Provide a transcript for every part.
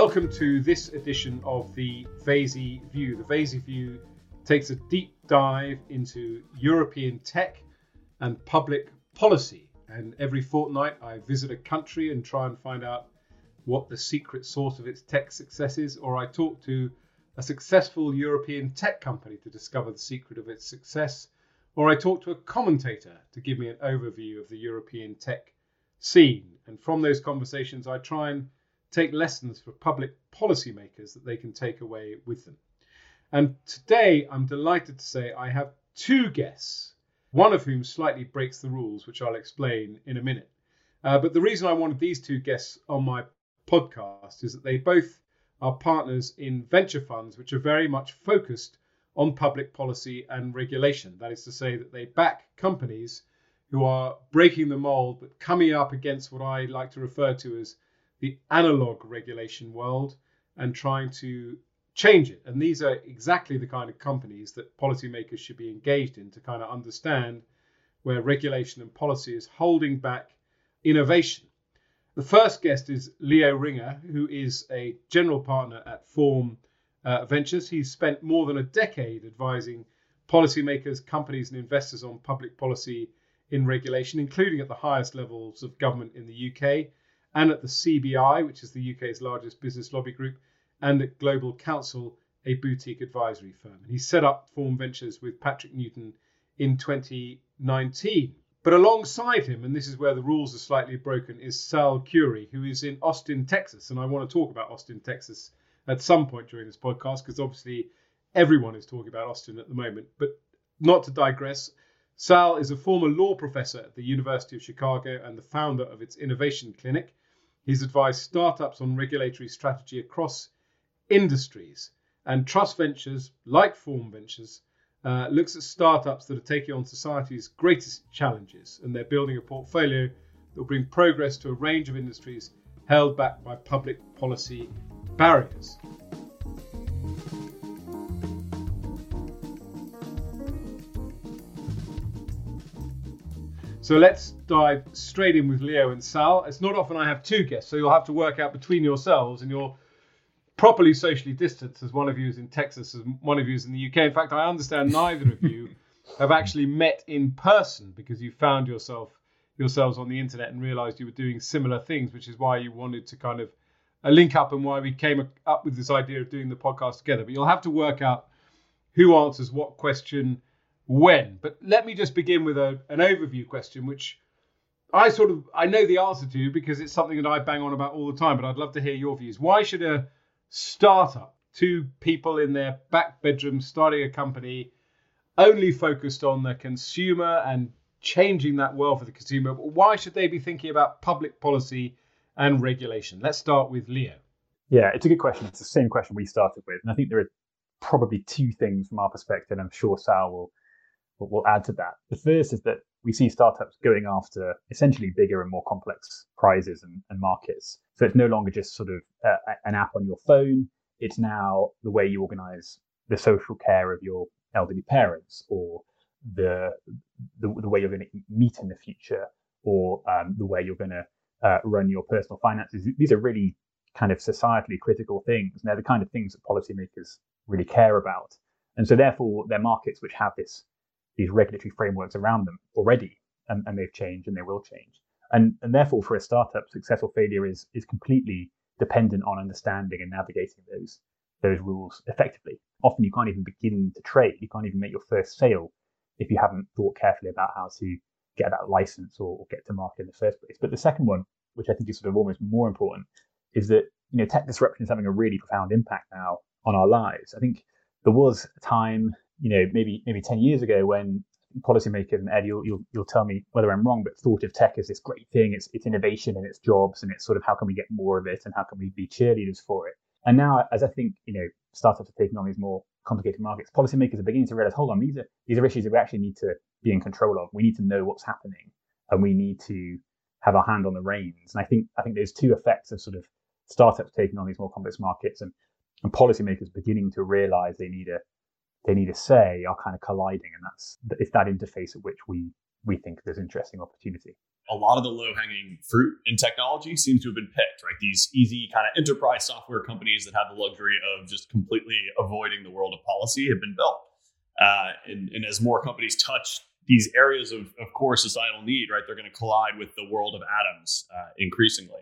Welcome to this edition of the Vaizey View. The Vaizey View takes a deep dive into European tech and public policy. And every fortnight, I visit a country and try and find out what the secret source of its tech success is, or I talk to a successful European tech company to discover the secret of its success, or I talk to a commentator to give me an overview of the European tech scene. And from those conversations, I try and take lessons for public policymakers that they can take away with them. And today, I'm delighted to say I have two guests, one of whom slightly breaks the rules, which I'll explain in a minute. Uh, but the reason I wanted these two guests on my podcast is that they both are partners in venture funds, which are very much focused on public policy and regulation. That is to say, that they back companies who are breaking the mold, but coming up against what I like to refer to as the analog regulation world and trying to change it. And these are exactly the kind of companies that policymakers should be engaged in to kind of understand where regulation and policy is holding back innovation. The first guest is Leo Ringer, who is a general partner at Form uh, Ventures. He's spent more than a decade advising policymakers, companies, and investors on public policy in regulation, including at the highest levels of government in the UK and at the CBI, which is the UK's largest business lobby group, and at Global Counsel, a boutique advisory firm. And he set up Form Ventures with Patrick Newton in 2019. But alongside him, and this is where the rules are slightly broken, is Sal Churi, who is in Austin, Texas. And I want to talk about Austin, Texas at some point during this podcast, because obviously everyone is talking about Austin at the moment. But not to digress, Sal is a former law professor at the University of Chicago and the founder of its Innovation Clinic. He's advised startups on regulatory strategy across industries. And Trust Ventures, like Form Ventures, uh, looks at startups that are taking on society's greatest challenges, and they're building a portfolio that will bring progress to a range of industries held back by public policy barriers. So let's dive straight in with Leo and Sal. It's not often I have two guests, so you'll have to work out between yourselves and you're properly socially distanced as one of you is in Texas, as one of you is in the UK. In fact, I understand neither of you have actually met in person because you found yourself yourselves on the internet and realized you were doing similar things, which is why you wanted to kind of uh, link up and why we came up with this idea of doing the podcast together. But you'll have to work out who answers what question when. But let me just begin with a, an overview question, which I sort of I know the answer to because it's something that I bang on about all the time. But I'd love to hear your views. Why should a startup, two people in their back bedroom starting a company, only focused on the consumer and changing that world for the consumer. Why should they be thinking about public policy and regulation? Let's start with Leo. Yeah, it's a good question. It's the same question we started with. And I think there are probably two things from our perspective, and I'm sure Sal will, will add to that. The first is that we see startups going after essentially bigger and more complex prizes and, and markets. So it's no longer just sort of uh, an app on your phone. It's now the way you organize the social care of your elderly parents or the the, the way you're going to meet in the future or um, the way you're going to uh, run your personal finances. These are really kind of societally critical things. And they're the kind of things that policymakers really care about. And so therefore they're markets which have this these regulatory frameworks around them already, and, and they've changed and they will change. And, and therefore, for a startup, success or failure is is completely dependent on understanding and navigating those those rules effectively. Often, you can't even begin to trade. You can't even make your first sale if you haven't thought carefully about how to get that license or, or get to market in the first place. But the second one, which I think is sort of almost more important, is that you know tech disruption is having a really profound impact now on our lives. I think there was a time you know, maybe maybe 10 years ago when policymakers and Ed, you'll, you'll, you'll tell me whether I'm wrong, but thought of tech as this great thing. It's, it's innovation and it's jobs and it's sort of how can we get more of it and how can we be cheerleaders for it. And now, as I think, you know, startups are taking on these more complicated markets, policymakers are beginning to realize, hold on, these are, these are issues that we actually need to be in control of. We need to know what's happening and we need to have our hand on the reins. And I think, I think there's two effects of sort of startups taking on these more complex markets and, and policymakers beginning to realize they need a, they need a say are kind of colliding, and that's it's that interface at which we we think there's interesting opportunity. a lot of the low hanging fruit in technology seems to have been picked, right? These easy kind of enterprise software companies that have the luxury of just completely avoiding the world of policy have been built. Uh, and, and, as more companies touch these areas of, of core societal need, right, they're going to collide with the world of atoms uh, increasingly.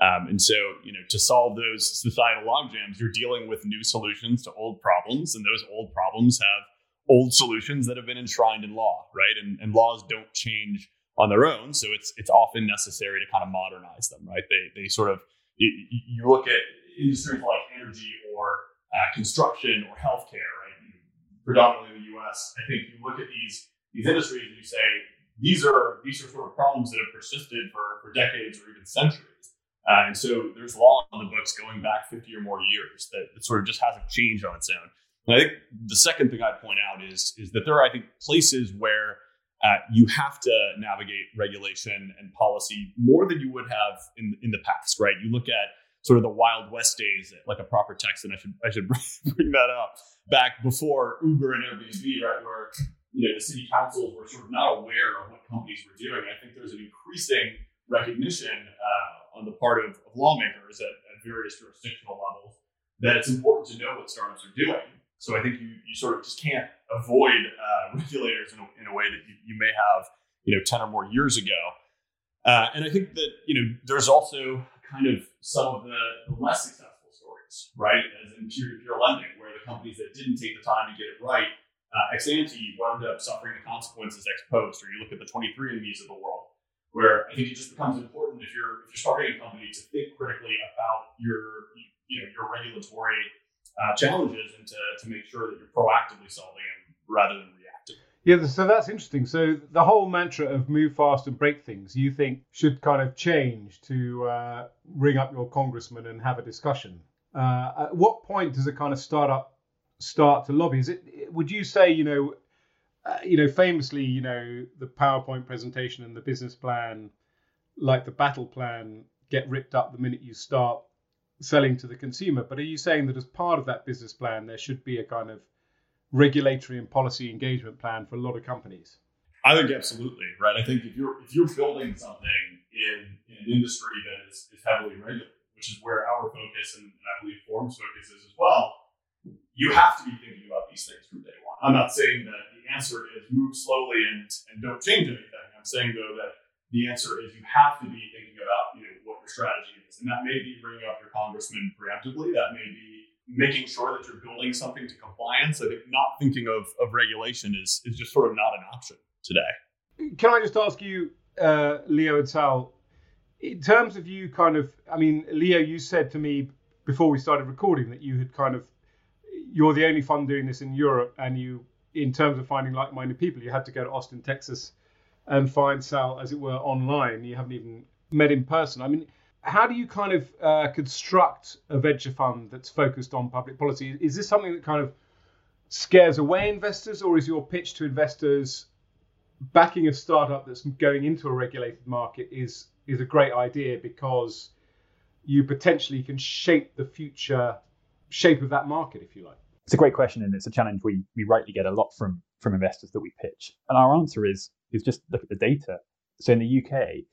Um, and so, you know, to solve those societal logjams, you're dealing with new solutions to old problems, and those old problems have old solutions that have been enshrined in law, right? And, and laws don't change on their own, so it's it's often necessary to kind of modernize them, right? They they sort of you, you look at industries like energy or uh, construction or healthcare, right? Predominantly in the U.S., I think you look at these these industries and you say these are these are sort of problems that have persisted for, for decades or even centuries. Uh, and so there's law on the books going back 50 or more years that, that sort of just hasn't changed on its own. And I think the second thing I'd point out is, is that there are, I think, places where uh, you have to navigate regulation and policy more than you would have in, in the past, right? You look at sort of the Wild West days, like a proper Texan, I should I should bring that up, back before Uber and Airbnb, right, where you know the city councils were sort of not aware of what companies were doing. I think there's an increasing recognition uh, on the part of, of lawmakers at, at, various jurisdictional levels that it's important to know what startups are doing. So I think you, you sort of just can't avoid uh, regulators in a, in a, way that you, you, may have, you know, 10 or more years ago. Uh, and I think that, you know, there's also kind of some of the, the less successful stories, right? As in peer-to-peer lending, where the companies that didn't take the time to get it right, uh, ex ante wound up suffering the consequences ex post, or you look at the 23andMe's of the where I think it just becomes important if you're if you're starting a company to think critically about your you know your regulatory uh, challenges and to, to make sure that you're proactively solving them rather than reactive. Yeah, so that's interesting. So the whole mantra of move fast and break things, you think should kind of change to uh, ring up your congressman and have a discussion. Uh, at what point does a kind of startup start to lobby? Is it? Would you say you know uh, you know, famously, you know, the PowerPoint presentation and the business plan, like the battle plan, get ripped up the minute you start selling to the consumer. But are you saying that as part of that business plan, there should be a kind of regulatory and policy engagement plan for a lot of companies? I think absolutely right. I think if you're if you're building something in, in an industry that is, is heavily regulated, which is where our focus and, and I believe Form's focus is as well, you have to be thinking about these things from day one. I'm not saying that answer is move slowly and, and don't change anything. I'm saying though that the answer is you have to be thinking about you know what your strategy is, and that may be bringing up your congressman preemptively. That may be making sure that you're building something to compliance. I think not thinking of, of regulation is is just sort of not an option today. Can I just ask you, uh, Leo and Sal, in terms of you kind of, I mean, Leo, you said to me before we started recording that you had kind of, you're the only fund doing this in Europe, and you in terms of finding like-minded people, you had to go to Austin, Texas, and find Sal, as it were, online. You haven't even met in person. I mean, how do you kind of uh, construct a venture fund that's focused on public policy? Is this something that kind of scares away investors, or is your pitch to investors backing a startup that's going into a regulated market is is a great idea because you potentially can shape the future shape of that market, if you like? It's a great question, and it's a challenge we we rightly get a lot from from investors that we pitch. And our answer is is just look at the data. So in the UK,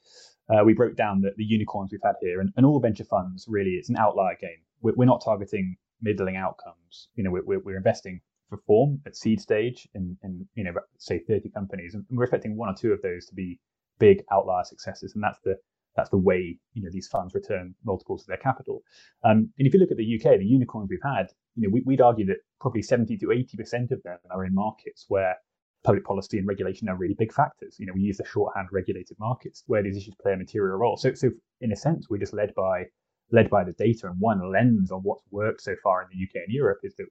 uh, we broke down the, the unicorns we've had here, and, and all venture funds really it's an outlier game. We're, we're not targeting middling outcomes. You know, we're, we're investing for form at seed stage in, in you know say 30 companies, and we're expecting one or two of those to be big outlier successes, and that's the that's the way you know these funds return multiples of their capital. Um, and if you look at the UK, the unicorns we've had, you know, we, would argue that probably 70 to 80 percent of them are in markets where public policy and regulation are really big factors. You know, we use the shorthand regulated markets where these issues play a material role. So, so in a sense, we're just led by led by the data, and one lens on what's worked so far in the UK and Europe is that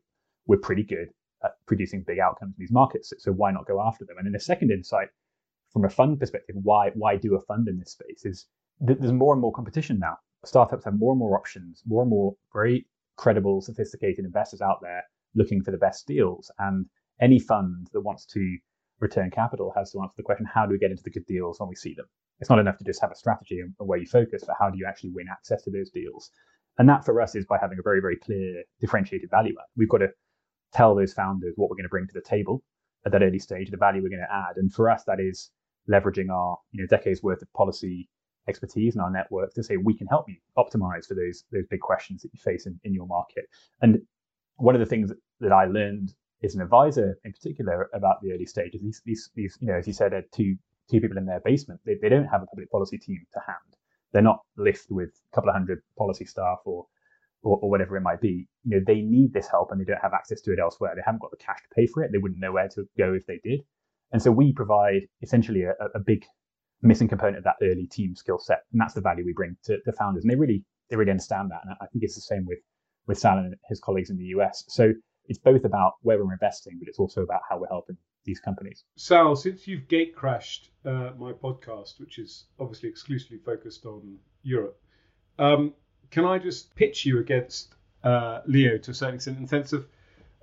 we're pretty good at producing big outcomes in these markets. So why not go after them? And then the second insight from a fund perspective, why why do a fund in this space is there's more and more competition now. Startups have more and more options, more and more very credible, sophisticated investors out there looking for the best deals. And any fund that wants to return capital has to answer the question how do we get into the good deals when we see them? It's not enough to just have a strategy and where you focus, but how do you actually win access to those deals? And that for us is by having a very, very clear differentiated value. We've got to tell those founders what we're going to bring to the table at that early stage, the value we're going to add. And for us, that is leveraging our you know decades worth of policy expertise and our network to say we can help you optimize for those those big questions that you face in, in your market. And one of the things that I learned as an advisor in particular about the early stages, these these, these you know, as you said, are two two people in their basement. They, they don't have a public policy team to hand. They're not lifted with a couple of hundred policy staff or, or, or whatever it might be. You know, they need this help and they don't have access to it elsewhere. They haven't got the cash to pay for it. They wouldn't know where to go if they did. And so we provide essentially a, a big missing component of that early team skill set, and that's the value we bring to, to founders. And they really they really understand that, and I think it's the same with with Sal and his colleagues in the US. So it's both about where we're investing, but it's also about how we're helping these companies. Sal, since you've gate crashed uh, my podcast, which is obviously exclusively focused on Europe, um, can I just pitch you against uh, Leo to a certain extent in the sense of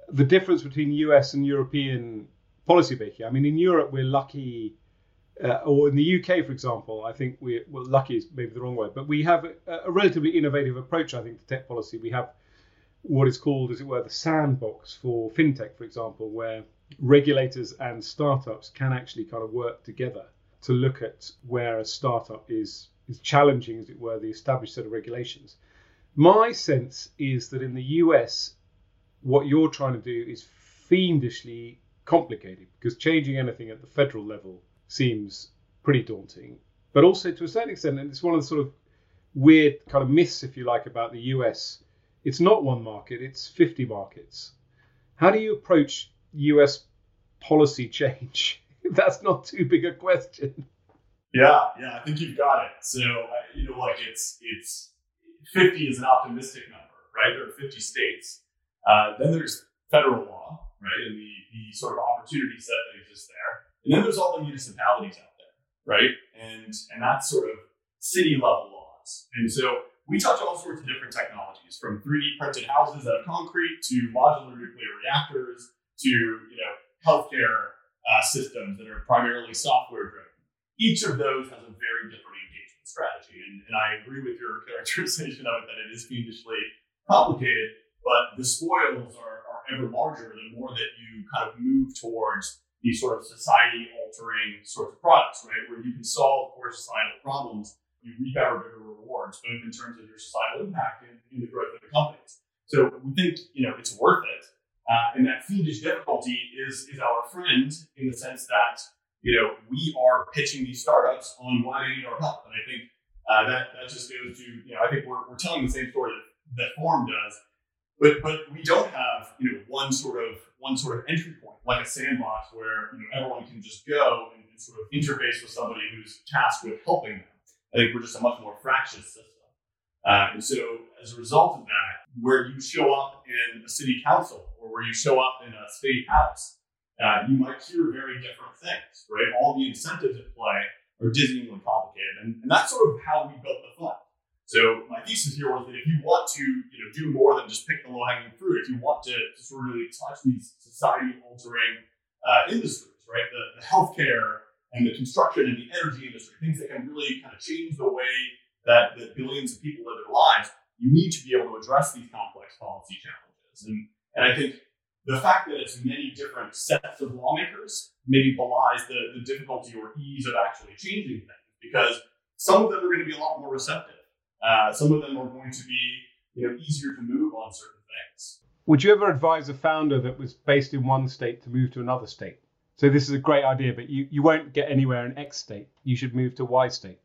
the difference between US and European policy making? I mean, in Europe, we're lucky uh, or in the UK, for example, I think we're well, lucky is maybe the wrong word, but we have a, a, relatively innovative approach, I think, to tech policy. We have what is called, as it were, the sandbox for fintech, for example, where regulators and startups can actually kind of work together to look at where a startup is is challenging, as it were, the established set of regulations. My sense is that in the US, what you're trying to do is fiendishly complicated because changing anything at the federal level seems pretty daunting. But also, to a certain extent, and it's one of the sort of weird kind of myths, if you like, about the US. It's not one market; it's 50 markets. How do you approach US policy change? That's not too big a question. Yeah, yeah, I think you've got it. So you know, like it's it's 50 is an optimistic number, right? There are 50 states. Uh, then there's federal law, right, and the the sort of opportunity set that exists there. And then there's all the municipalities out there, right? And and that's sort of city level laws. And so we touch all sorts of different technologies, from 3D printed houses out of concrete to modular nuclear reactors to you know healthcare uh, systems that are primarily software driven. Each of those has a very different engagement strategy, and, and I agree with your characterization of it that it is fiendishly complicated. But the spoils are, are ever larger the more that you kind of move towards these sort of society altering sorts of products, right? Where you can solve core societal problems, you reap ever bigger rewards, both in terms of your societal impact and in the growth of the companies. So we think, you know, it's worth it. Uh, and that fiendish difficulty is, is our friend in the sense that, you know, we are pitching these startups on why they need our help. And I think uh, that, that just goes to, you know, I think we're, we're telling the same story that, that Form does, but, but we don't have, you know, one sort of one sort of entry point, like a sandbox where you know everyone can just go and, and sort of interface with somebody who's tasked with helping them. I think we're just a much more fractious system. Uh, and so, as a result of that, where you show up in a city council or where you show up in a state house, uh, you might hear very different things, right? All the incentives at play are dizzyingly complicated. And, and that's sort of how we built the fund. So my thesis here was that if you want to, you know, do more than just pick the low-hanging fruit, if you want to, sort of really touch these society-altering uh, industries, right, the, the healthcare and the construction and the energy industry, things that can really kind of change the way that, that billions of people live their lives, you need to be able to address these complex policy challenges. And, and I think the fact that it's many different sets of lawmakers maybe belies the, the difficulty or ease of actually changing things because some of them are going to be a lot more receptive. Uh, some of them are going to be you know easier to move on certain things. Would you ever advise a founder that was based in one state to move to another state? So this is a great idea, but you, you won't get anywhere in X state. You should move to Y state.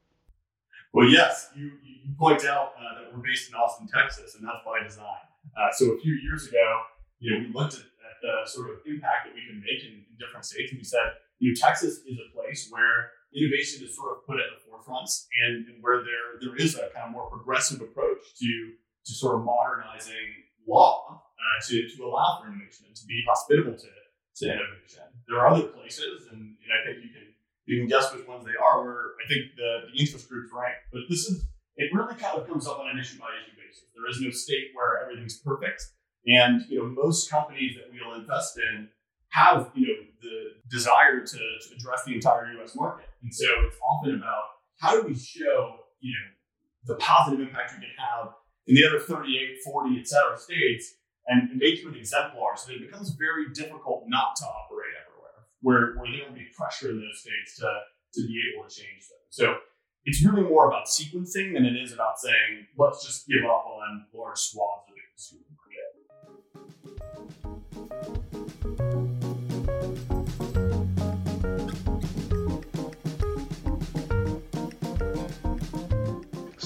Well, yes, you, you point out uh, that we're based in Austin, Texas, and that's by design. Uh, so a few years ago, you know, we looked at, at, the sort of impact that we can make in, in different states, and we said, you know, Texas is a place where innovation is sort of put at the forefront and, and, where there there is a kind of more progressive approach to to sort of modernizing law uh, to, to allow for innovation and to be hospitable to, to innovation. There are other places, and, and I think you can you can guess which ones they are, where I think the, the interest groups rank. But this is it really kind of comes up on an issue by issue basis. There is no state where everything's perfect. And you know, most companies that we'll invest in have you know the desire to, to address the entire U.S. market, and so it's often about how do we show you know the positive impact we can have in the other 38, 40, et cetera states, and, make you an exemplar, so it becomes very difficult not to operate everywhere, where where there will be pressure in those states to to be able to change them. So it's really more about sequencing than it is about saying, let's just give up on large swaths of the consumer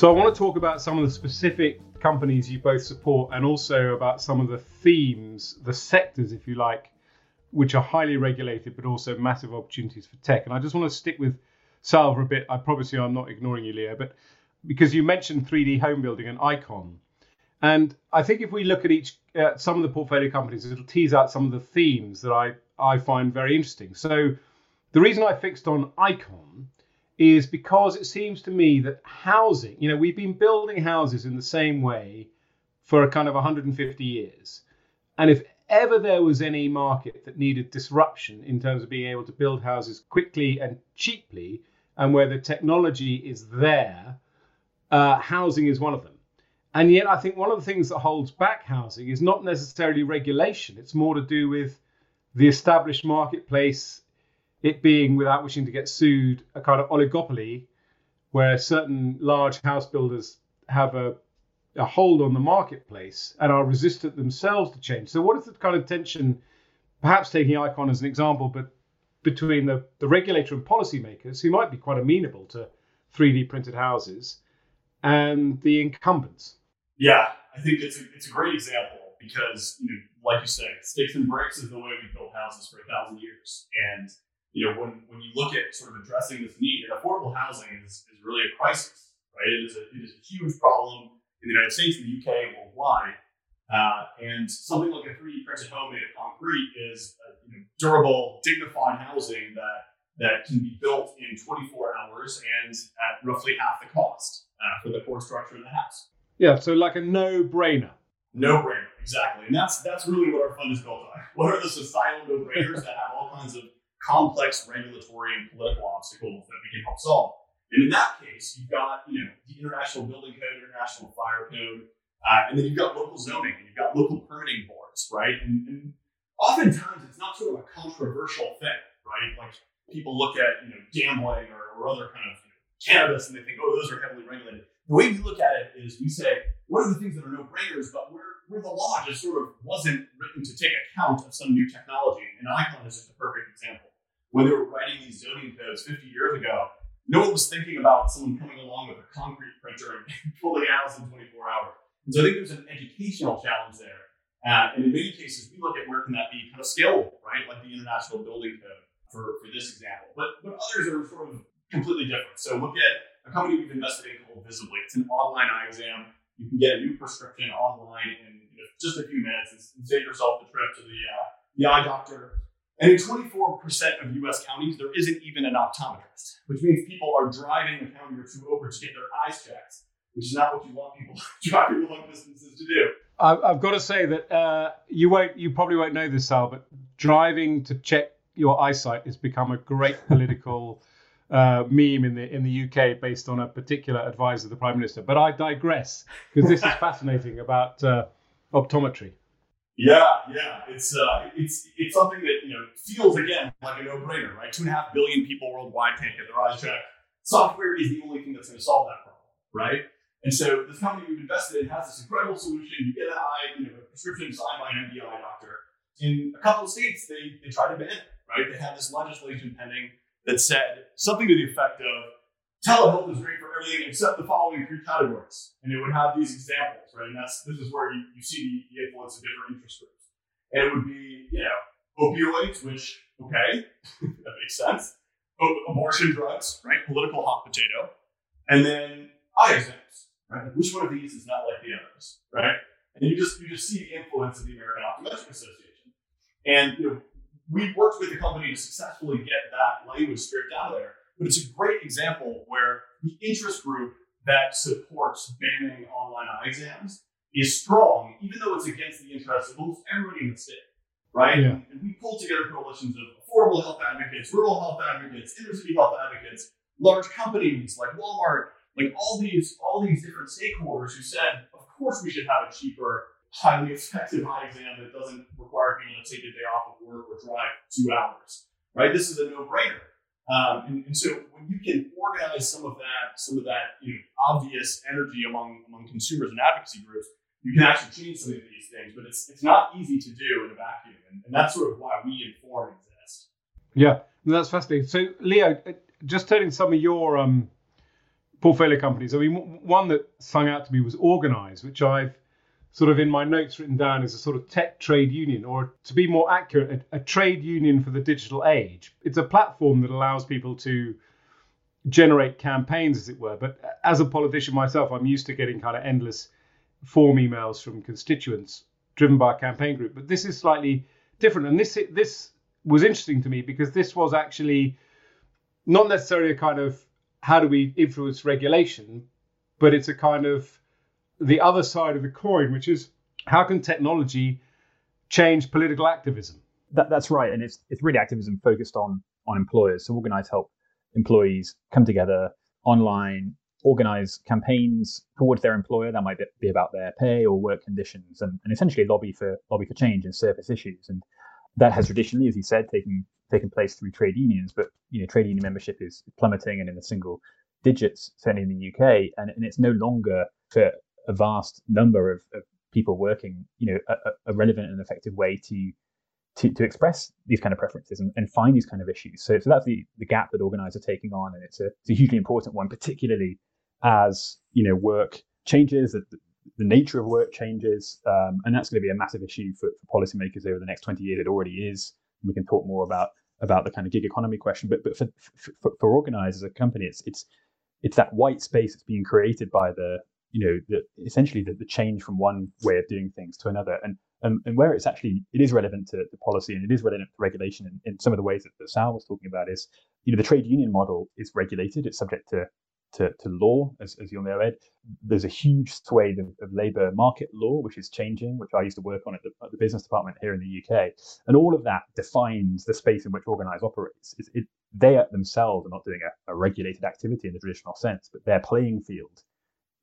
So I want to talk about some of the specific companies you both support and also about some of the themes, the sectors, if you like, which are highly regulated but also massive opportunities for tech. And I just want to stick with Salva a bit. I promise you I'm not ignoring you, Leo, but because you mentioned 3D home building and Icon. And I think if we look at each uh, some of the portfolio companies, it'll tease out some of the themes that I, I find very interesting. So the reason I fixed on Icon is because it seems to me that housing, you know, we've been building houses in the same way for a kind of 150 years. And if ever there was any market that needed disruption in terms of being able to build houses quickly and cheaply, and where the technology is there, uh, housing is one of them. And yet, I think one of the things that holds back housing is not necessarily regulation. It's more to do with the established marketplace it being, without wishing to get sued, a kind of oligopoly where certain large house builders have a, a hold on the marketplace and are resistant themselves to change. So, what is the kind of tension, perhaps taking Icon as an example, but between the, the regulator and policymakers who might be quite amenable to 3D printed houses and the incumbents? Yeah, I think it's a, it's a great example because, you know, like you said, sticks and bricks is the way we built houses for a thousand years. And you know, when, when you look at sort of addressing this need, and affordable housing is, is really a crisis, right? It is a, it is a huge problem in the United States, the UK, worldwide. Uh, and something like a 3D printed home made of concrete is you know, durable, dignified housing that, that can be built in 24 hours and at roughly half the cost uh, for the core structure of the house. Yeah, so like a no-brainer. No brainer, exactly. And that's that's really what our fund is built on. What are the societal no brainers that have all kinds of complex regulatory and political obstacles that we can help solve. And in that case, you've got you know the International Building Code, International Fire Code, uh, and then you've got local zoning and you've got local permitting boards, right? And, and oftentimes it's not sort of a controversial thing, right? Like people look at you know gambling or, or other kind of you know, cannabis and they think, oh, those are heavily regulated. The way we look at it is we say, what are the things that are no brainers, but where, where the law just sort of wasn't written to take account of some new technology? And Icon is just a perfect example when they were writing these zoning codes 50 years ago, no one was thinking about someone coming along with a concrete printer and pulling out in 24 hours. And so I think there's an educational challenge there. Uh, and in many cases, we look at where can that be kind of scalable, right? Like the International Building Code for, for this example. But, but others are sort of completely different. So look at a company we've invested in called Visibly. It's an online eye exam. You can get a new prescription online in you know, just a few minutes and save yourself the trip to the, uh, the eye doctor. And in 24% of US counties, there isn't even an optometrist, which means people are driving a county or two over to get their eyes checked, which is not what you want people driving long distances to do. I've got to say that uh, you won't, you probably won't know this, Sal, but driving to check your eyesight has become a great political uh, meme in the in the UK based on a particular advice of the Prime Minister. But I digress because this is fascinating about uh, optometry. Yeah, yeah, it's uh, it's it's something that you know feels again like a no-brainer, right? Two and a half billion people worldwide can't get their eyes checked. Software is the only thing that's going to solve that problem, right? And so this company we've invested in has this incredible solution. You get an eye, you know, a prescription signed by an MD eye doctor. In a couple of states, they they tried to ban it, right? They had this legislation pending that said something to the effect of telehealth is great for everything except the following three categories. And it would have these examples, right? And that's this is where you, you see the, influence of different interest groups. And it would be, you know, opioids, which, okay, that makes sense. O- abortion drugs, right? Political hot potato. And then eye exams, right? Which one of these is not like the others, right? And you just you just see the influence of the American Optometric Association. And you know, we worked with the company to successfully get that language stripped out of there but it's a great example where the interest group that supports banning online eye exams is strong, even though it's against the interests of almost everybody in the state, right? Yeah. And we pulled together coalitions of affordable health advocates, rural health advocates, inner city health advocates, large companies like Walmart, like all these all these different stakeholders who said, of course we should have a cheaper, highly effective eye exam that doesn't require people to take a day off of work or drive two hours, right? This is a no-brainer. Um, and, and, so when you can organize some of that, some of that you know, obvious energy among among consumers and advocacy groups, you can actually change some of these things. But it's it's not easy to do in a vacuum, and, and that's sort of why we inform exist. Yeah, that's fascinating. So Leo, uh, just turning some of your um, portfolio companies. I mean, one that sung out to me was Organize, which I've sort of in my notes written down as a sort of tech trade union, or to be more accurate, a, a, trade union for the digital age. It's a platform that allows people to generate campaigns, as it were. But as a politician myself, I'm used to getting kind of endless form emails from constituents driven by a campaign group. But this is slightly different, and this this was interesting to me because this was actually not necessarily a kind of how do we influence regulation, but it's a kind of the other side of the coin, which is how can technology change political activism? That, that's right, and it's it's really activism focused on on employers. So organize help employees come together online, organize campaigns towards their employer. That might be about their pay or work conditions, and, and essentially lobby for lobby for change and surface issues. And that has traditionally, as you said, taken taken place through trade unions. But you know, trade union membership is plummeting and in the single digits, certainly in the UK, and, and it's no longer for a vast number of, of people working, you know, a, a, relevant and effective way to to, to express these kind of preferences and, and find these kind of issues. So, so that's the, the gap that organizers are taking on, and it's a, it's a hugely important one, particularly as you know work changes, the, the nature of work changes, um, and that's going to be a massive issue for, for policymakers over the next 20 years. It already is. And we can talk more about about the kind of gig economy question, but but for for, for organizers, a company, it's it's it's that white space that's being created by the you know, the, essentially the, the, change from one way of doing things to another. And um, and where it's actually it is relevant to, to policy and it is relevant to regulation in, in some of the ways that, that Sal was talking about is, you know, the trade union model is regulated, it's subject to to, to law, as, as you'll know, Ed. There's a huge swathe of, of labour market law, which is changing, which I used to work on at the, at the, business department here in the UK. And all of that defines the space in which Organise operates. It, it, they themselves are not doing a, a regulated activity in the traditional sense, but their playing field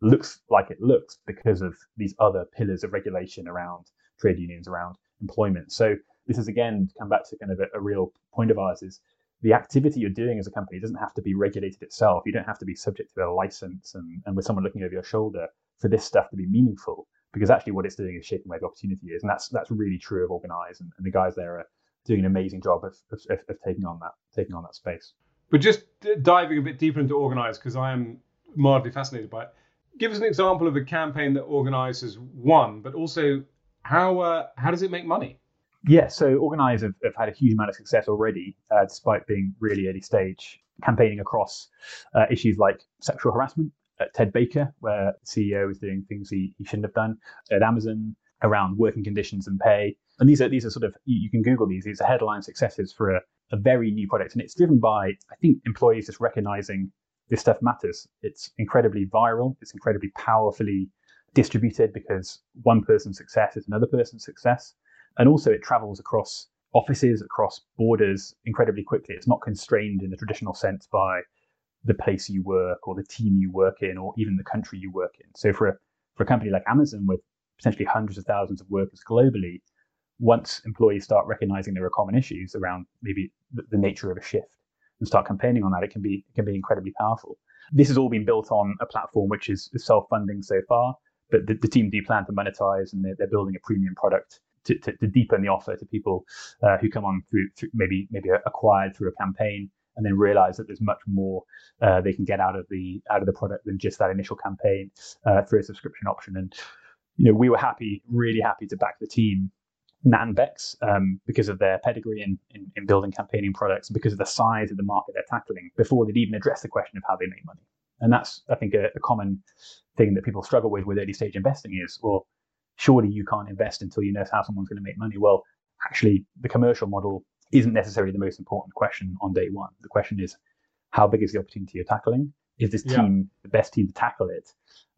looks like it looks because of these other pillars of regulation around trade unions, around employment. So this is again come back to kind of a, a real point of ours is the activity you're doing as a company doesn't have to be regulated itself. You don't have to be subject to a license and, and with someone looking over your shoulder for this stuff to be meaningful. Because actually, what it's doing is shaping where the opportunity is, and that's that's really true of Organize, and, and the guys there are doing an amazing job of, of, of, taking on that taking on that space. But just diving a bit deeper into Organize, because I am mildly fascinated by it give us an example of a campaign that organizers won, but also how uh, how does it make money? Yeah, so Organize have, have, had a huge amount of success already, uh, despite being really early stage, campaigning across uh, issues like sexual harassment at Ted Baker, where CEO is doing things he, he shouldn't have done, at Amazon around working conditions and pay. And these are these are sort of you, you can Google these. These are headline successes for a, a very new product, and it's driven by I think employees just recognizing this stuff matters. It's incredibly viral. It's incredibly powerfully distributed because one person's success is another person's success. And also it travels across offices, across borders incredibly quickly. It's not constrained in the traditional sense by the place you work or the team you work in or even the country you work in. So for a, for a company like Amazon with potentially hundreds of thousands of workers globally, once employees start recognizing there are common issues around maybe the, the nature of a shift and start campaigning on that, it can be it can be incredibly powerful. This has all been built on a platform which is, self-funding so far, but the, the, team do plan to monetize, and they're, they're building a premium product to, to, to, deepen the offer to people uh, who come on through, through, maybe maybe acquired through a campaign and then realize that there's much more uh, they can get out of the out of the product than just that initial campaign uh, through a subscription option. And you know, we were happy, really happy to back the team Nat and Bex um, because of their pedigree in, in, in, building campaigning products, because of the size of the market they're tackling before they'd even address the question of how they make money. And that's, I think, a, a common thing that people struggle with with early stage investing is, well, surely you can't invest until you know how someone's going to make money. Well, actually, the commercial model isn't necessarily the most important question on day one. The question is, how big is the opportunity you're tackling? Is this team yeah. the best team to tackle it?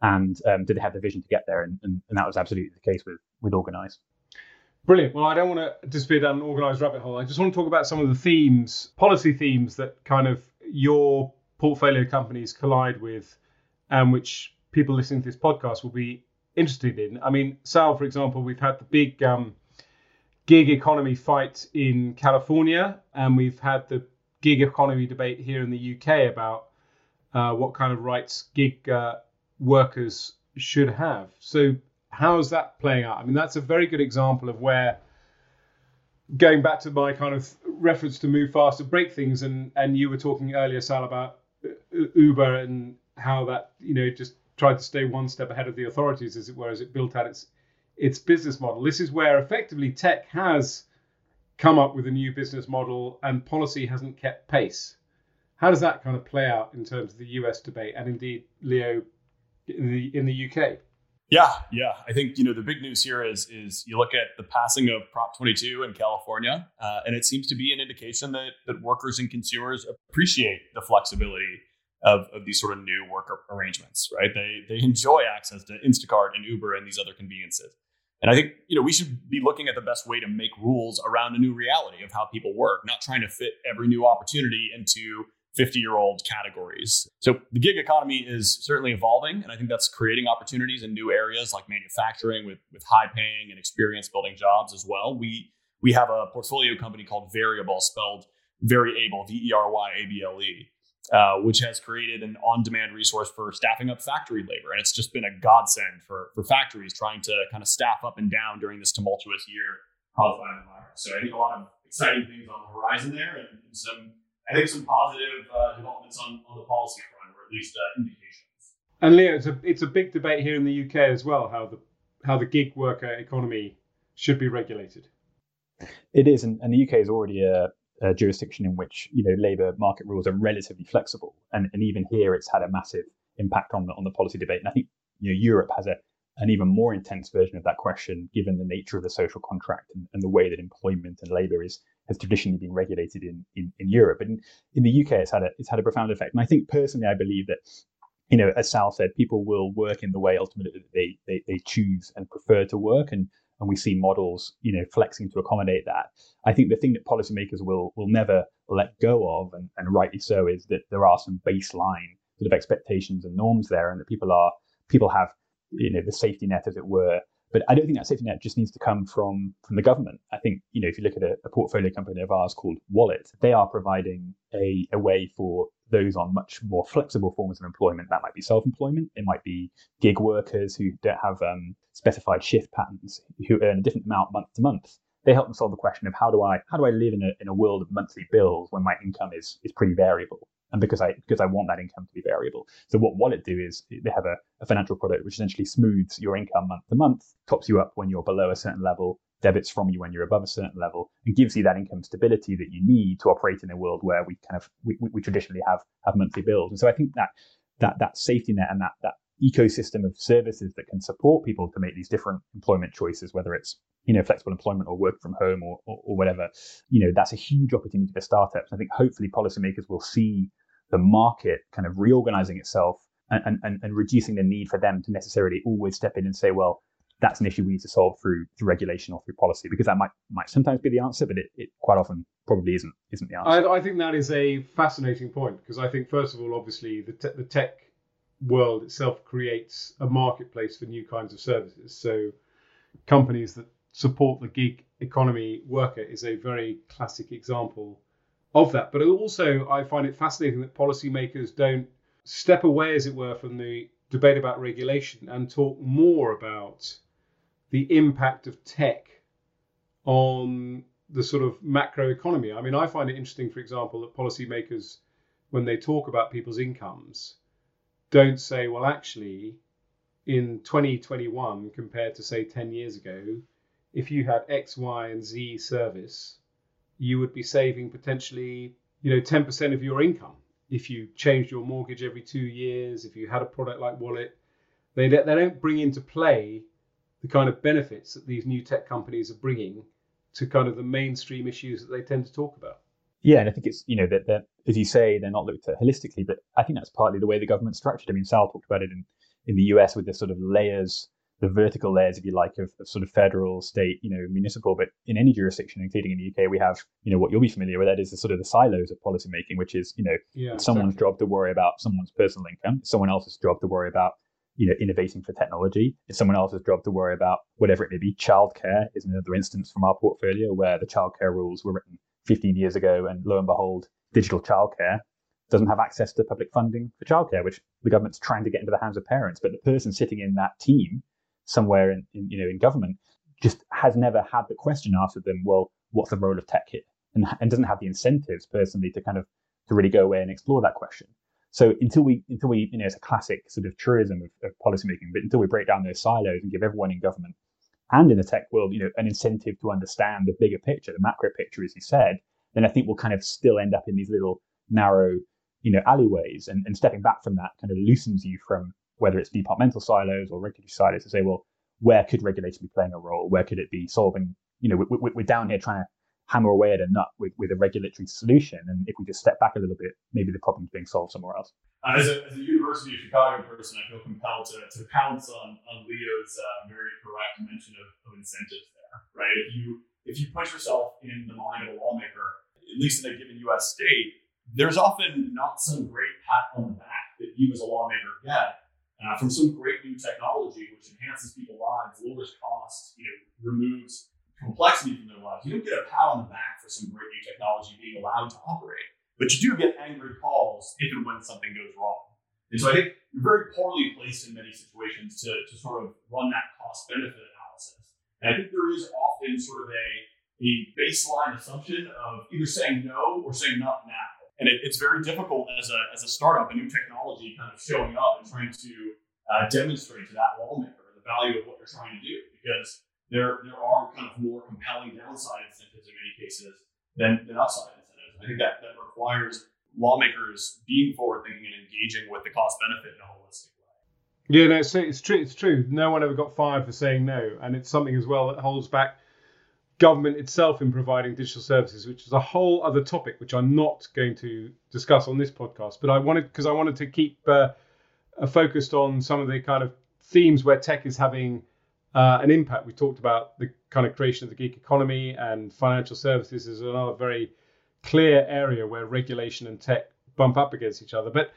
And um, do they have the vision to get there? And, and, and that was absolutely the case with with Organize. Brilliant. Well, I don't want to disappear down an organised rabbit hole. I just want to talk about some of the themes, policy themes that kind of your portfolio companies collide with, and which people listening to this podcast will be interested in. I mean, Sal, for example, we've had the big um, gig economy fight in California, and we've had the gig economy debate here in the UK about uh, what kind of rights gig uh, workers should have. So, how's that playing out? I mean, that's a very good example of where, going back to my kind of reference to move fast and break things, and and you were talking earlier, Sal, about uh, Uber and how that you know just tried to stay one step ahead of the authorities, as it were, as it built out its its business model. This is where effectively tech has come up with a new business model and policy hasn't kept pace. How does that kind of play out in terms of the US debate and indeed, Leo, in the in the UK? Yeah, yeah. I think you know the big news here is is you look at the passing of Prop 22 in California, uh, and it seems to be an indication that that workers and consumers appreciate the flexibility of, of these sort of new work arrangements. Right? They they enjoy access to Instacart and Uber and these other conveniences. And I think you know we should be looking at the best way to make rules around a new reality of how people work, not trying to fit every new opportunity into 50 year old categories. So the gig economy is certainly evolving, and I think that's creating opportunities in new areas like manufacturing with, with high paying and experience building jobs as well. We we have a portfolio company called Veryable, spelled very able, V E R Y A B L E, uh, which has created an on-demand resource for staffing up factory labor, and it's just been a godsend for for factories trying to kind of staff up and down during this tumultuous year caused by the virus. So I think a lot of exciting things on the horizon there, and, some I think some positive uh, developments on, on the policy front, or at least uh, indications. And Leo, it's a it's a big debate here in the UK as well how the how the gig worker economy should be regulated. It is, and, and the UK is already a a jurisdiction in which you know labour market rules are relatively flexible, and, and even here it's had a massive impact on the on the policy debate. And I think you know Europe has a an even more intense version of that question, given the nature of the social contract and, and the way that employment and labour is has traditionally been regulated in, in, in Europe. And in the UK, it's had a it's had a profound effect. And I think personally, I believe that you know, as Sal said, people will work in the way ultimately they, they, they choose and prefer to work. And and we see models, you know, flexing to accommodate that. I think the thing that policymakers will will never let go of, and, and rightly so, is that there are some baseline sort of expectations and norms there, and that people are people have, you know, the safety net, as it were. But I don't think that safety net just needs to come from from the government. I think, you know, if you look at a, a portfolio company of ours called Wollit, they are providing a, a way for those on much more flexible forms of employment. That might be self-employment. It might be gig workers who don't have um, specified shift patterns, who earn a different amount month to month. They help them solve the question of how do I how do I live in a in a world of monthly bills when my income is is pretty variable, and because I because I want that income to be variable. So what Wollit do is they have a, a financial product which essentially smooths your income month to month, tops you up when you're below a certain level, debits from you when you're above a certain level and gives you that income stability that you need to operate in a world where we kind of we, we traditionally have have monthly bills. And so I think that that that safety net and that that ecosystem of services that can support people to make these different employment choices, whether it's you know flexible employment or work from home or, or, or whatever, you know that's a huge opportunity for startups. I think hopefully policymakers will see the market kind of reorganizing itself and, and, and reducing the need for them to necessarily always step in and say, well, that's an issue we need to solve through through regulation or through policy because that might might sometimes be the answer, but it, it quite often probably isn't isn't the answer. I, I think that is a fascinating point because I think first of all, obviously, the te- the tech world itself creates a marketplace for new kinds of services. So companies that support the gig economy worker is a very classic example of that. But also, I find it fascinating that policymakers don't step away, as it were, from the debate about regulation and talk more about the impact of tech on the sort of macro economy. I mean, I find it interesting, for example, that policymakers, when they talk about people's incomes, don't say, well, actually, in 2021 compared to say 10 years ago, if you had X, Y, and Z service, you would be saving potentially, you know, 10% of your income if you changed your mortgage every two years. If you had a product like Wollit, they they don't bring into play the kind of benefits that these new tech companies are bringing to kind of the mainstream issues that they tend to talk about. Yeah, and I think it's you know that as you say they're not looked at holistically, but I think that's partly the way the government's structured. I mean, Sal talked about it in in the US with the sort of layers, the vertical layers, if you like, of, of sort of federal, state, you know, municipal. But in any jurisdiction, including in the UK, we have you know what you'll be familiar with. That is the sort of the silos of policymaking, which is you know yeah, someone's exactly. job to worry about someone's personal income, someone else's job to worry about you know, innovating for technology. It's someone else's job to worry about whatever it may be. Childcare is another instance from our portfolio where the childcare rules were written 15 years ago, and lo and behold, digital childcare doesn't have access to public funding for childcare, which the government's trying to get into the hands of parents. But the person sitting in that team somewhere in, in you know in government just has never had the question asked of them. Well, what's the role of tech here? And, and doesn't have the incentives personally to kind of to really go away and explore that question. So until we until we you know it's a classic sort of truism of, of policymaking, but until we break down those silos and give everyone in government and in the tech world, you know, an incentive to understand the bigger picture, the macro picture, as you said, then I think we'll kind of still end up in these little narrow, you know, alleyways. And, and stepping back from that kind of loosens you from whether it's departmental silos or regulatory silos to say, well, where could regulation be playing a role? Where could it be solving? You know, we, are down here trying to hammer away at a nut with, with a regulatory solution. And if we just step back a little bit, maybe the problem's being solved somewhere else. Uh, as, a, as, a, University of Chicago person, I feel compelled to, to pounce on, on Leo's uh, very correct mention of, of, incentives there, right? If you if you put yourself in the mind of a lawmaker, at least in a given U.S. state, there's often not some great pat on the back that you as a lawmaker get uh, from some great new technology which enhances people's lives, lowers costs, you know, removes complexity from their lives. You don't get a pat on the back for some great new technology being allowed to operate, but you do get angry calls if and when something goes wrong. And so I think you're very poorly placed in many situations to, to sort of run that cost benefit analysis. And I think there is often sort of a, a baseline assumption of either saying no or saying not now. And it, it's very difficult as a, as a startup, a new technology kind of showing up and trying to uh, demonstrate to that lawmaker the value of what you're trying to do because there there are kind of more compelling downside incentives in many cases than, than upside incentives. I think that, that requires lawmakers being forward thinking and engaging with the cost benefit in a holistic way. Yeah, no, it's, it's true. It's true. No one ever got fired for saying no, and it's something as well that holds back government itself in providing digital services, which is a whole other topic, which I'm not going to discuss on this podcast. But I wanted because I wanted to keep uh, focused on some of the kind of themes where tech is having uh, an impact. We talked about the kind of creation of the gig economy and financial services is another very clear area where regulation and tech bump up against each other. But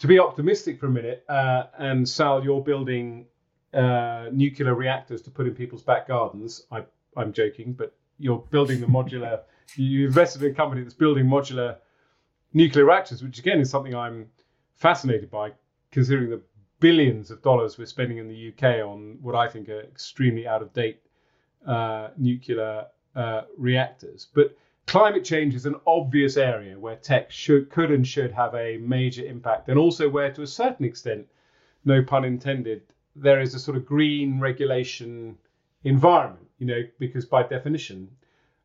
to be optimistic for a minute, uh, and Sal, you're building uh, nuclear reactors to put in people's back gardens. I, I'm joking, but you're building the modular. you invested in a company that's building modular nuclear reactors, which again is something I'm fascinated by, considering the billions of dollars we're spending in the UK on what I think are extremely out of date uh, nuclear uh, reactors. But climate change is an obvious area where tech should, could, and should have a major impact, and also where, to a certain extent, no pun intended, there is a sort of green regulation environment. You know, because by definition,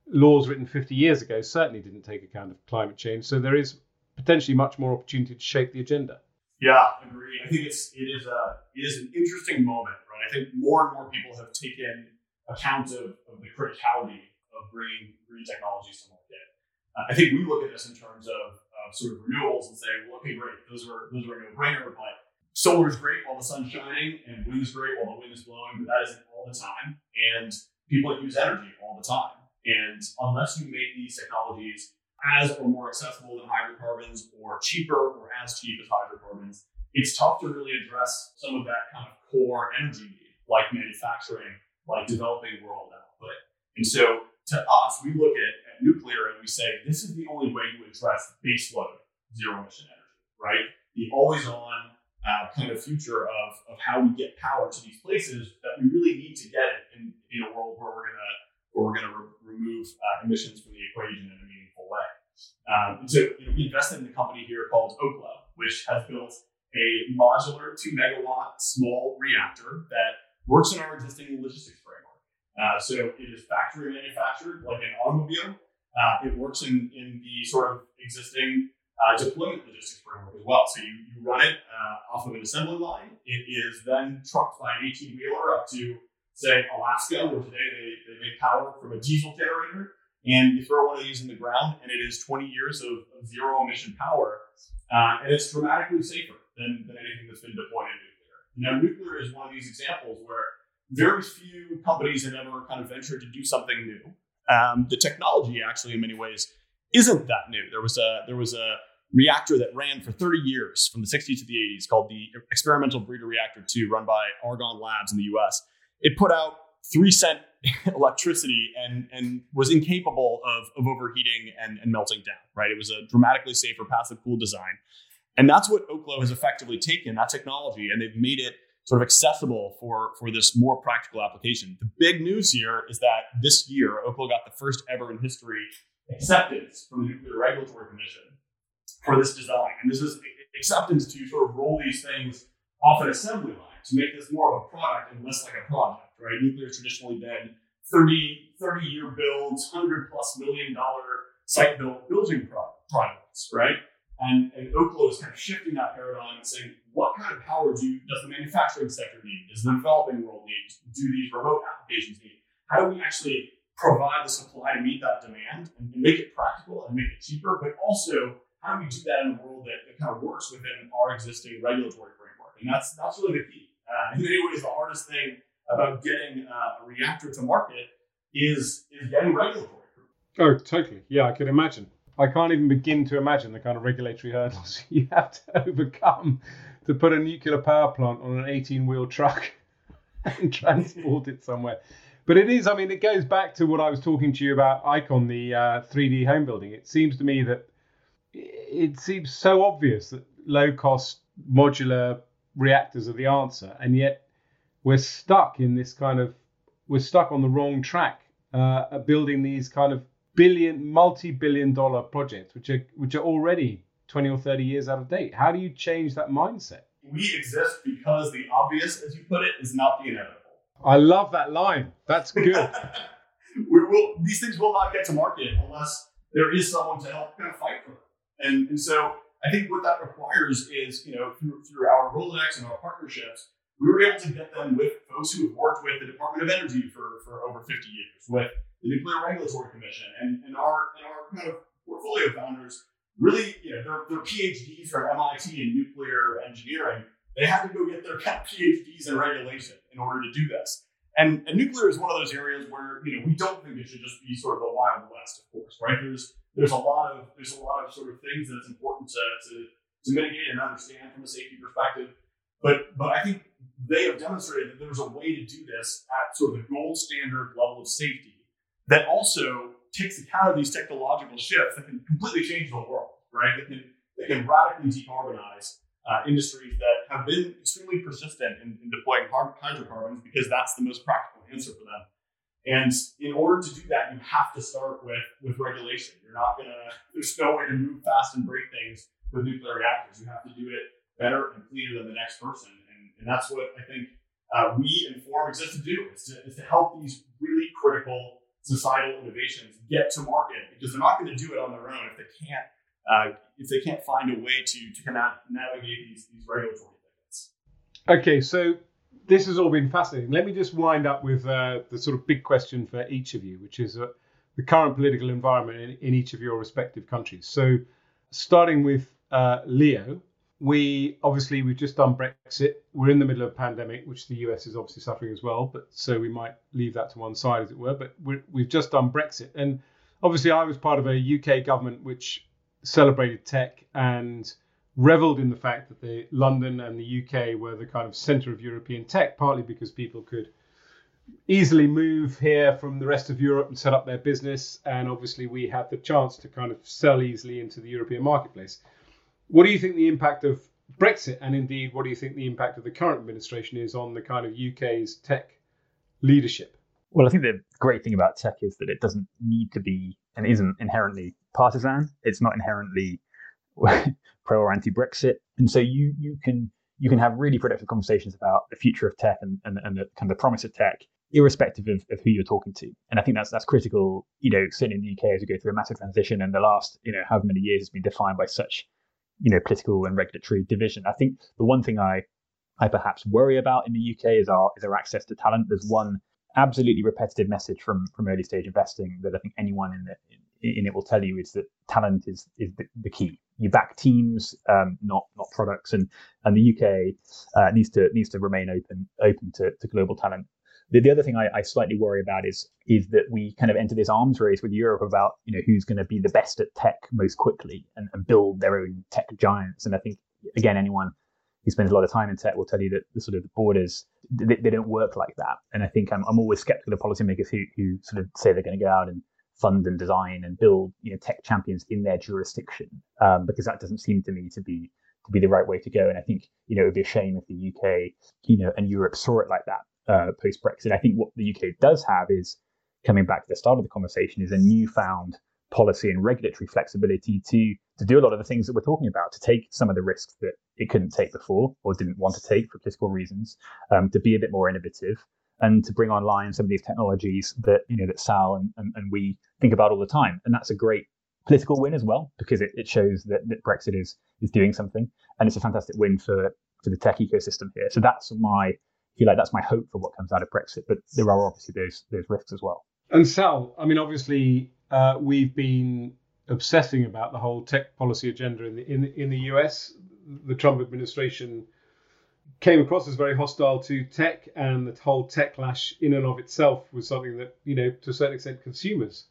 laws written 50 years ago certainly didn't take account of climate change. So there is potentially much more opportunity to shape the agenda. Yeah, agree. I think it's it is a it is an interesting moment, right? I think more and more people have taken account of, of the criticality of bringing green technologies to market. Uh, I think we look at this in terms of, of sort of renewables and say, well, okay, great, those are those are a no-brainer, but solar is great while the sun's shining, and wind is great while the wind is blowing, but that isn't all the time. And people use energy all the time. And unless you make these technologies as or more accessible than hydrocarbons or cheaper or as cheap as hydrocarbons, it's tough to really address some of that kind of core energy need, like manufacturing, like developing world output. And so to us, we look at, at nuclear and we say, this is the only way you address baseload zero emission energy, right? The always on uh, kind of future of, of how we get power to these places that we really need to get it in, in a world where we're to where we're to re- remove uh, emissions from the equation in a meaningful way. Um, so you know, we invested in a company here called Oklo, which has built a modular two megawatt small reactor that works in our existing logistics framework. Uh, so it is factory manufactured like an automobile. Uh, it works in, in the sort of existing uh, deployment logistics framework as well. So you, you run it uh, off of an assembly line. It is then trucked by an 18 wheeler up to, say, Alaska, where today they, they make power from a diesel generator and you throw one of these in the ground, and it is 20 years of, of zero emission power, uh, and it's dramatically safer than, than anything that's been deployed in nuclear. Now, nuclear is one of these examples where very few companies have ever kind of ventured to do something new. Um, the technology, actually, in many ways, isn't that new. There was a there was a reactor that ran for 30 years from the 60s to the 80s called the Experimental Breeder Reactor 2, run by Argonne Labs in the US. It put out three cent electricity and and was incapable of, of overheating and, and melting down. Right, it was a dramatically safer passive cool design, and that's what Oklo has effectively taken that technology and they've made it sort of accessible for for this more practical application. The big news here is that this year Oklo got the first ever in history acceptance from the Nuclear Regulatory Commission for this design, and this is acceptance to sort of roll these things off an assembly line to make this more of a product and less like a project, right? Nuclear has traditionally been 30, 30 year builds, 100 plus million dollar site built building pro- projects, right? And, and Oklo is kind of shifting that paradigm and saying, what kind of power do does the manufacturing sector need? Does the developing world need? Do these remote applications need? How do we actually provide the supply to meet that demand and, make it practical and make it cheaper, but also how do we do that in a world that, that kind of works within our existing regulatory framework? And that's that's really the key. Uh, in many ways, the hardest thing about getting uh, a reactor to market is is getting regulatory. Oh, totally. Yeah, I can imagine. I can't even begin to imagine the kind of regulatory hurdles you have to overcome to put a nuclear power plant on an 18 wheel truck and transport it somewhere. But it is, I mean, it goes back to what I was talking to you about Icon, the uh, 3D home building. It seems to me that it seems so obvious that low cost modular reactors are the answer, and yet we're stuck in this kind of we're stuck on the wrong track, uh, building these kind of billion, multi-billion dollar projects, which are which are already 20 or 30 years out of date. How do you change that mindset? We exist because the obvious, as you put it, is not the inevitable. I love that line. That's good. we will, these things will not get to market unless there is someone to help kind of fight for them. And, and so I think what that requires is, you know, through, through our Rolodex and our partnerships, we were able to get them with folks who have worked with the Department of Energy for, for over 50 years, with the Nuclear Regulatory Commission, and, and our and our kind of portfolio founders really, you know, they're, they're PhDs from MIT in nuclear engineering. They had to go get their PhDs in regulation in order to do this. And, and nuclear is one of those areas where you know we don't think it should just be sort of the wild west, of course, right? There's there's a lot of there's a lot of sort of things that it's important to, to, to mitigate and understand from a safety perspective. But but I think they have demonstrated that there's a way to do this at sort of the gold standard level of safety that also takes account of these technological shifts that can completely change the world, right? That can that can radically decarbonize uh, industries that have been extremely persistent in, in deploying hydrocarbons because that's the most practical answer for them. And in order to do that, you have to start with with regulation. You're not gonna. There's no way to move fast and break things with nuclear reactors. You have to do it better and cleaner than the next person. And, and that's what I think uh, we and Form exist to do is to, is to help these really critical societal innovations get to market because they're not going to do it on their own if they can't uh, if they can't find a way to to kind of navigate these these regulatory things. Okay, so this has all been fascinating. Let me just wind up with uh, the sort of big question for each of you, which is uh, the current political environment in, in, each of your respective countries. So, starting with uh, Leo, we obviously we've just done Brexit. We're in the middle of a pandemic, which the US is obviously suffering as well. But so we might leave that to one side, as it were. But we have just done Brexit, and obviously I was part of a UK government which celebrated tech and reveled in the fact that the London and the UK were the kind of centre of European tech, partly because people could easily move here from the rest of Europe and set up their business, and obviously we had the chance to kind of sell easily into the European marketplace. What do you think the impact of Brexit, and indeed, what do you think the impact of the current administration is on the kind of UK's tech leadership? Well, I think the great thing about tech is that it doesn't need to be and isn't inherently partisan. It's not inherently pro or anti Brexit, and so you you can you can have really productive conversations about the future of tech and, and, and the kind of the promise of tech, irrespective of, of who you're talking to. And I think that's that's critical, you know, certainly in the UK as we go through a massive transition and the last, you know, however many years has been defined by such, you know, political and regulatory division. I think the one thing I I perhaps worry about in the UK is our is our access to talent. There's one absolutely repetitive message from from early stage investing that I think anyone in in, in it will tell you is that talent is is the, the key you back teams, um, not not products, and and the UK uh, needs to needs to remain open open to, to global talent. The, the other thing I, I, slightly worry about is is that we kind of enter this arms race with Europe about you know who's going to be the best at tech most quickly and, and build their own tech giants. And I think again, anyone who spends a lot of time in tech will tell you that the sort of the borders they, they don't work like that. And I think I'm, I'm always skeptical of policymakers who who sort of say they're going to go out and fund and design and build you know tech champions in their jurisdiction um, because that doesn't seem to me to be to be the right way to go. And I think you know it would be a shame if the UK you know and Europe saw it like that uh, post Brexit. I think what the UK does have is coming back to the start of the conversation is a newfound policy and regulatory flexibility to to do a lot of the things that we're talking about, to take some of the risks that it couldn't take before or didn't want to take for political reasons, um, to be a bit more innovative, and to bring online some of these technologies that you know that Sal and, and, and we think about all the time. And that's a great political win as well because it, it shows that, that Brexit is is doing something, and it's a fantastic win for for the tech ecosystem here. So that's my I feel like that's my hope for what comes out of Brexit. But there are obviously those those risks as well. And Sal, I mean, obviously uh, we've been obsessing about the whole tech policy agenda in the in, in the US. The Trump administration came across as very hostile to tech, and the whole techlash in and of itself was something that you know to a certain extent consumers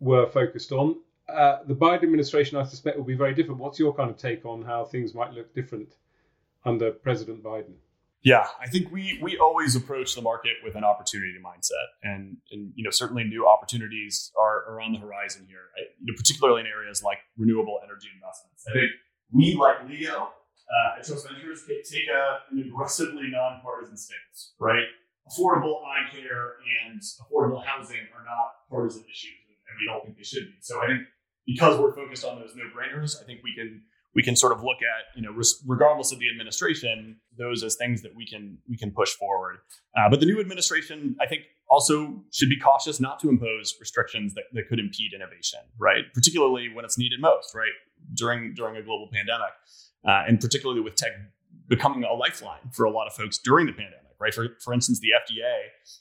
were focused on. Uh, the Biden administration, I suspect, will be very different. What's your kind of take on how things might look different under President Biden? Yeah, I think we we always approach the market with an opportunity mindset, and and you know certainly new opportunities are, are on the horizon here, right? you know, particularly in areas like renewable energy investments. I think we, like Leo uh, at Trust Ventures, take a, an aggressively nonpartisan stance, right? Affordable eye care and affordable housing are not partisan issues, and we don't think they should be. So I think because we're focused on those no brainers, I think we can we can sort of look at you know regardless of the administration those as things that we can we can push forward. Uh, but the new administration i think also should be cautious not to impose restrictions that, that could impede innovation right? Particularly when it's needed most right? During during a global pandemic uh, and particularly with tech becoming a lifeline for a lot of folks during the pandemic right? For, for instance the fda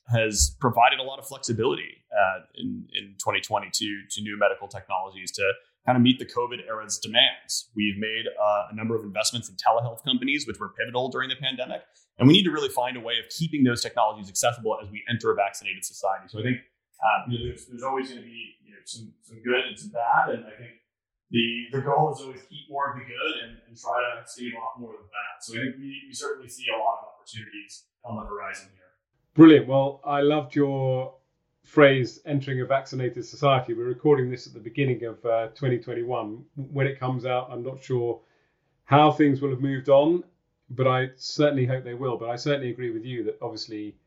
has provided a lot of flexibility uh, in, in 2020 to, to new medical technologies to kind of meet the COVID era's demands. We've made uh, a number of investments in telehealth companies, which were pivotal during the pandemic. And we need to really find a way of keeping those technologies accessible as we enter a vaccinated society. So I think uh, you know, there's, there's, always going to be you know, some, some good and some bad. And I think the, the goal is always keep more of the good and, and try to stave off more of the bad. So I think we, we certainly see a lot of opportunities on the horizon here. Brilliant. Well, I loved your phrase entering a vaccinated society. We're recording this at the beginning of uh, 2021. When it comes out, I'm not sure how things will have moved on, but I certainly hope they will. But I certainly agree with you that obviously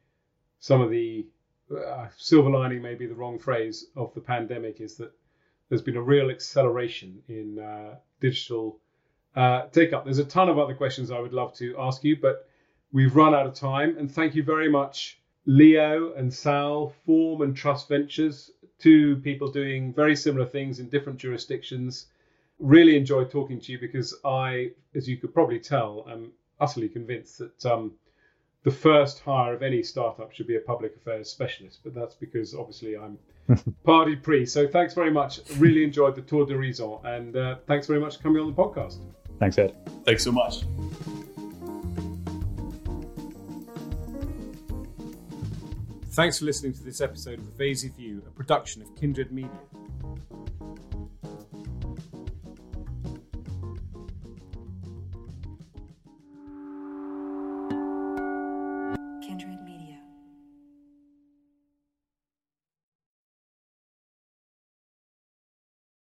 some of the uh, silver lining may be the wrong phrase of the pandemic is that there's been a real acceleration in uh, digital uh, take up. There's a ton of other questions I would love to ask you, but we've run out of time. And thank you very much Leo and Sal form and trust ventures, two people doing very similar things in different jurisdictions. Really enjoyed talking to you because I, as you could probably tell, am utterly convinced that um, the first hire of any startup should be a public affairs specialist. But that's because obviously I'm parti pris. So thanks very much. Really enjoyed the tour d'horizon, and uh, thanks very much for coming on the podcast. Thanks, Ed. Thanks so much. Thanks for listening to this episode of The Vaizey View, a production of Kindred Media.